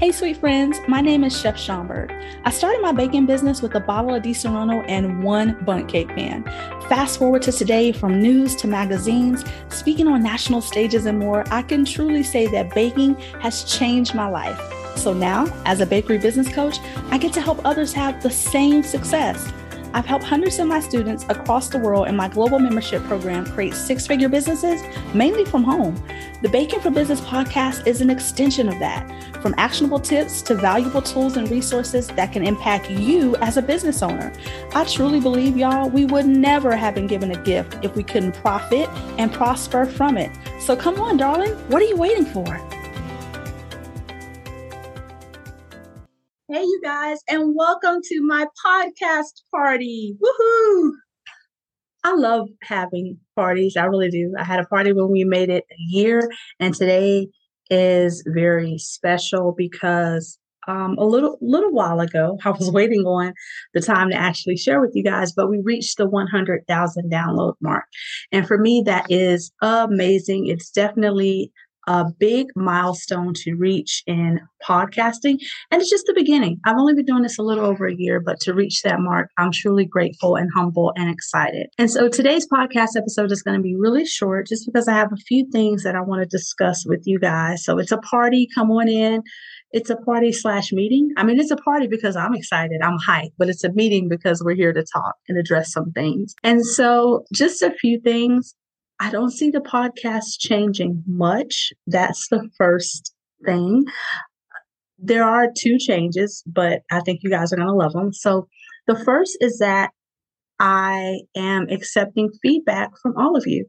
Hey, sweet friends, my name is Chef Schomburg. I started my baking business with a bottle of Disaronno and one Bundt cake pan. Fast forward to today, from news to magazines, speaking on national stages and more, I can truly say that baking has changed my life. So now, as a bakery business coach, I get to help others have the same success. I've helped hundreds of my students across the world in my global membership program create six figure businesses, mainly from home. The Baking for Business podcast is an extension of that, from actionable tips to valuable tools and resources that can impact you as a business owner. I truly believe, y'all, we would never have been given a gift if we couldn't profit and prosper from it. So come on, darling, what are you waiting for? Hey, you guys, and welcome to my podcast party. Woohoo! I love having parties. I really do. I had a party when we made it a year, and today is very special because um, a little little while ago, I was waiting on the time to actually share with you guys, but we reached the 100,000 download mark, and for me, that is amazing. It's definitely a big milestone to reach in podcasting. And it's just the beginning. I've only been doing this a little over a year, but to reach that mark, I'm truly grateful and humble and excited. And so today's podcast episode is going to be really short just because I have a few things that I want to discuss with you guys. So it's a party. Come on in. It's a party slash meeting. I mean, it's a party because I'm excited, I'm hyped, but it's a meeting because we're here to talk and address some things. And so, just a few things I don't see the podcast changing much. That's the first thing. There are two changes, but I think you guys are going to love them. So, the first is that I am accepting feedback from all of you.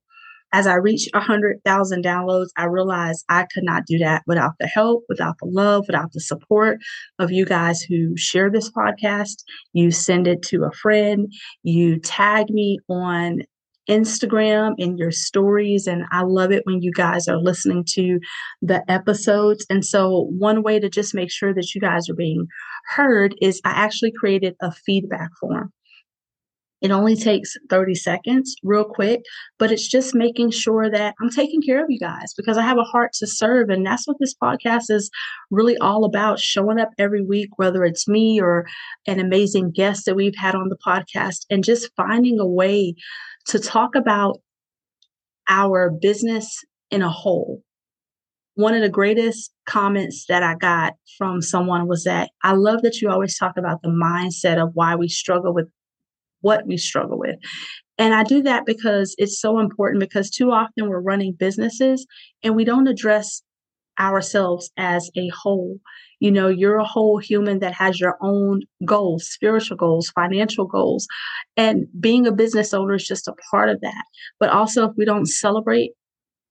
As I reach 100,000 downloads, I realized I could not do that without the help, without the love, without the support of you guys who share this podcast. You send it to a friend, you tag me on Instagram in your stories. And I love it when you guys are listening to the episodes. And so, one way to just make sure that you guys are being heard is I actually created a feedback form. It only takes 30 seconds, real quick, but it's just making sure that I'm taking care of you guys because I have a heart to serve. And that's what this podcast is really all about showing up every week, whether it's me or an amazing guest that we've had on the podcast, and just finding a way to talk about our business in a whole. One of the greatest comments that I got from someone was that I love that you always talk about the mindset of why we struggle with what we struggle with. And I do that because it's so important because too often we're running businesses and we don't address ourselves as a whole. You know, you're a whole human that has your own goals, spiritual goals, financial goals. And being a business owner is just a part of that. But also, if we don't celebrate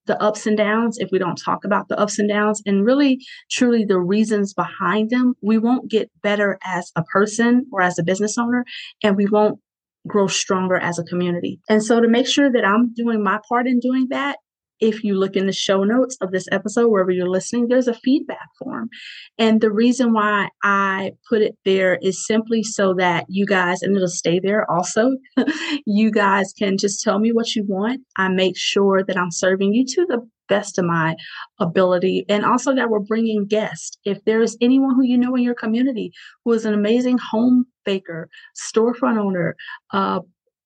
the ups and downs, if we don't talk about the ups and downs and really truly the reasons behind them, we won't get better as a person or as a business owner, and we won't grow stronger as a community. And so, to make sure that I'm doing my part in doing that, if you look in the show notes of this episode, wherever you're listening, there's a feedback form. And the reason why I put it there is simply so that you guys, and it'll stay there also, you guys can just tell me what you want. I make sure that I'm serving you to the best of my ability and also that we're bringing guests if there's anyone who you know in your community who is an amazing home baker storefront owner uh,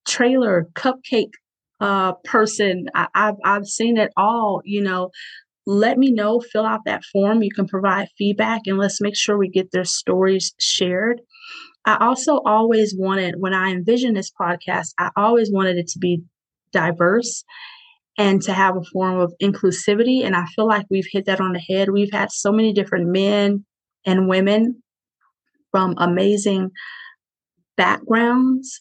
trailer cupcake uh, person. I, I've I've seen it all. You know, let me know. Fill out that form. You can provide feedback, and let's make sure we get their stories shared. I also always wanted, when I envisioned this podcast, I always wanted it to be diverse and to have a form of inclusivity. And I feel like we've hit that on the head. We've had so many different men and women from amazing backgrounds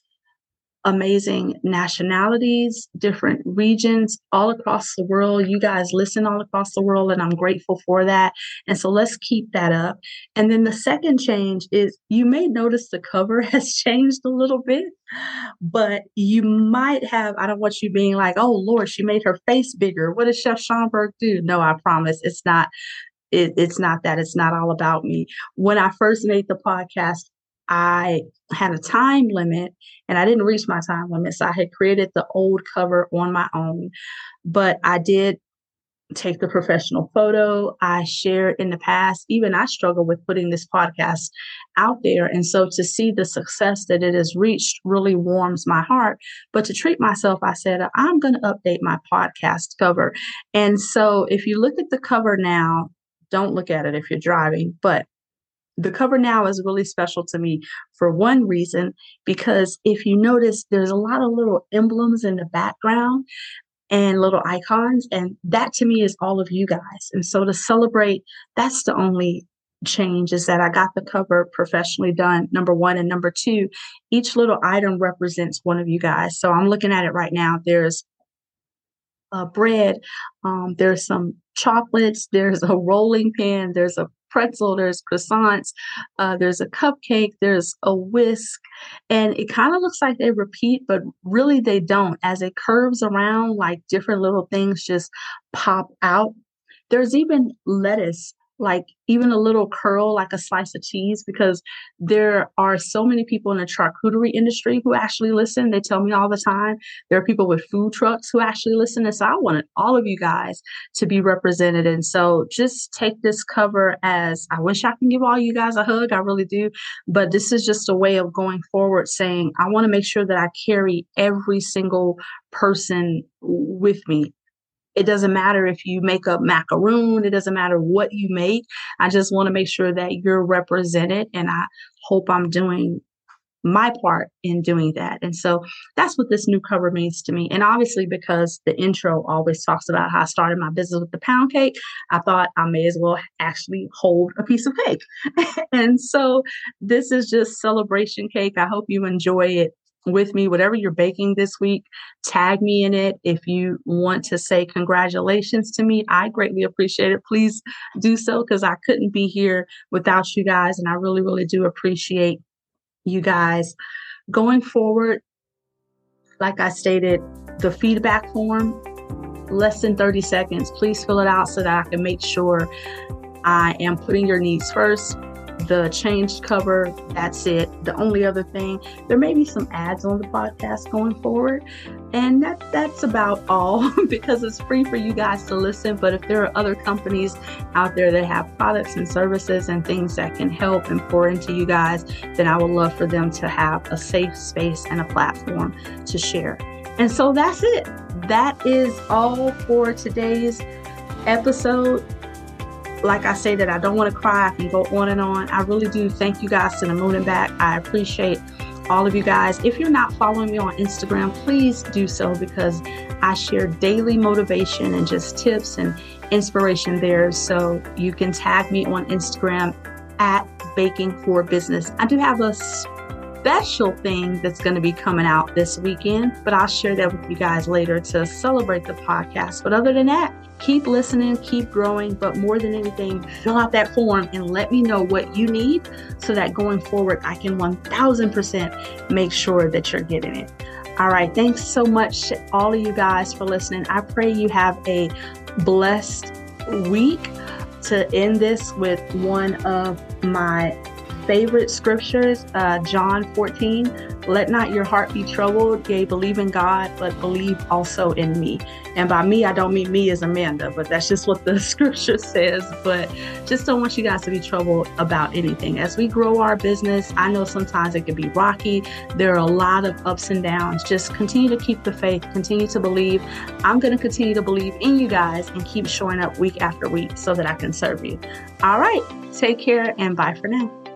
amazing nationalities, different regions all across the world. You guys listen all across the world, and I'm grateful for that. And so let's keep that up. And then the second change is you may notice the cover has changed a little bit, but you might have, I don't want you being like, oh Lord, she made her face bigger. What does Chef Schomburg do? No, I promise it's not. It, it's not that. It's not all about me. When I first made the podcast, I had a time limit and I didn't reach my time limit. So I had created the old cover on my own. But I did take the professional photo. I shared in the past, even I struggle with putting this podcast out there. And so to see the success that it has reached really warms my heart. But to treat myself, I said, I'm going to update my podcast cover. And so if you look at the cover now, don't look at it if you're driving, but the cover now is really special to me for one reason because if you notice there's a lot of little emblems in the background and little icons. And that to me is all of you guys. And so to celebrate, that's the only change is that I got the cover professionally done, number one. And number two, each little item represents one of you guys. So I'm looking at it right now. There's a bread, um, there's some chocolates, there's a rolling pin, there's a pretzel, there's croissants, uh, there's a cupcake, there's a whisk, and it kind of looks like they repeat, but really they don't. As it curves around, like different little things just pop out. There's even lettuce like even a little curl like a slice of cheese because there are so many people in the charcuterie industry who actually listen. They tell me all the time there are people with food trucks who actually listen and so i wanted all of you guys to be represented and so just take this cover as i wish i can give all you guys a hug i really do but this is just a way of going forward saying i want to make sure that i carry every single person with me it doesn't matter if you make a macaroon, it doesn't matter what you make. I just want to make sure that you're represented, and I hope I'm doing my part in doing that. And so that's what this new cover means to me. And obviously, because the intro always talks about how I started my business with the pound cake, I thought I may as well actually hold a piece of cake. and so this is just celebration cake. I hope you enjoy it with me, whatever you're baking this week, tag me in it. If you want to say congratulations to me, I greatly appreciate it. Please do so because I couldn't be here without you guys. And I really, really do appreciate you guys. Going forward, like I stated, the feedback form, less than 30 seconds. Please fill it out so that I can make sure I am putting your needs first the changed cover. That's it. The only other thing, there may be some ads on the podcast going forward. And that that's about all because it's free for you guys to listen. But if there are other companies out there that have products and services and things that can help and pour into you guys, then I would love for them to have a safe space and a platform to share. And so that's it. That is all for today's episode like I say that I don't want to cry. I can go on and on. I really do thank you guys to the moon and back. I appreciate all of you guys. If you're not following me on Instagram, please do so because I share daily motivation and just tips and inspiration there. So you can tag me on Instagram at Baking for Business. I do have a special thing that's going to be coming out this weekend, but I'll share that with you guys later to celebrate the podcast. But other than that, keep listening, keep growing, but more than anything, fill out that form and let me know what you need so that going forward, I can 1000% make sure that you're getting it. All right. Thanks so much, all of you guys, for listening. I pray you have a blessed week. To end this with one of my favorite scriptures, uh, John 14. Let not your heart be troubled. Yea, believe in God, but believe also in me. And by me, I don't mean me as Amanda, but that's just what the scripture says. But just don't want you guys to be troubled about anything. As we grow our business, I know sometimes it can be rocky. There are a lot of ups and downs. Just continue to keep the faith, continue to believe. I'm going to continue to believe in you guys and keep showing up week after week so that I can serve you. All right. Take care and bye for now.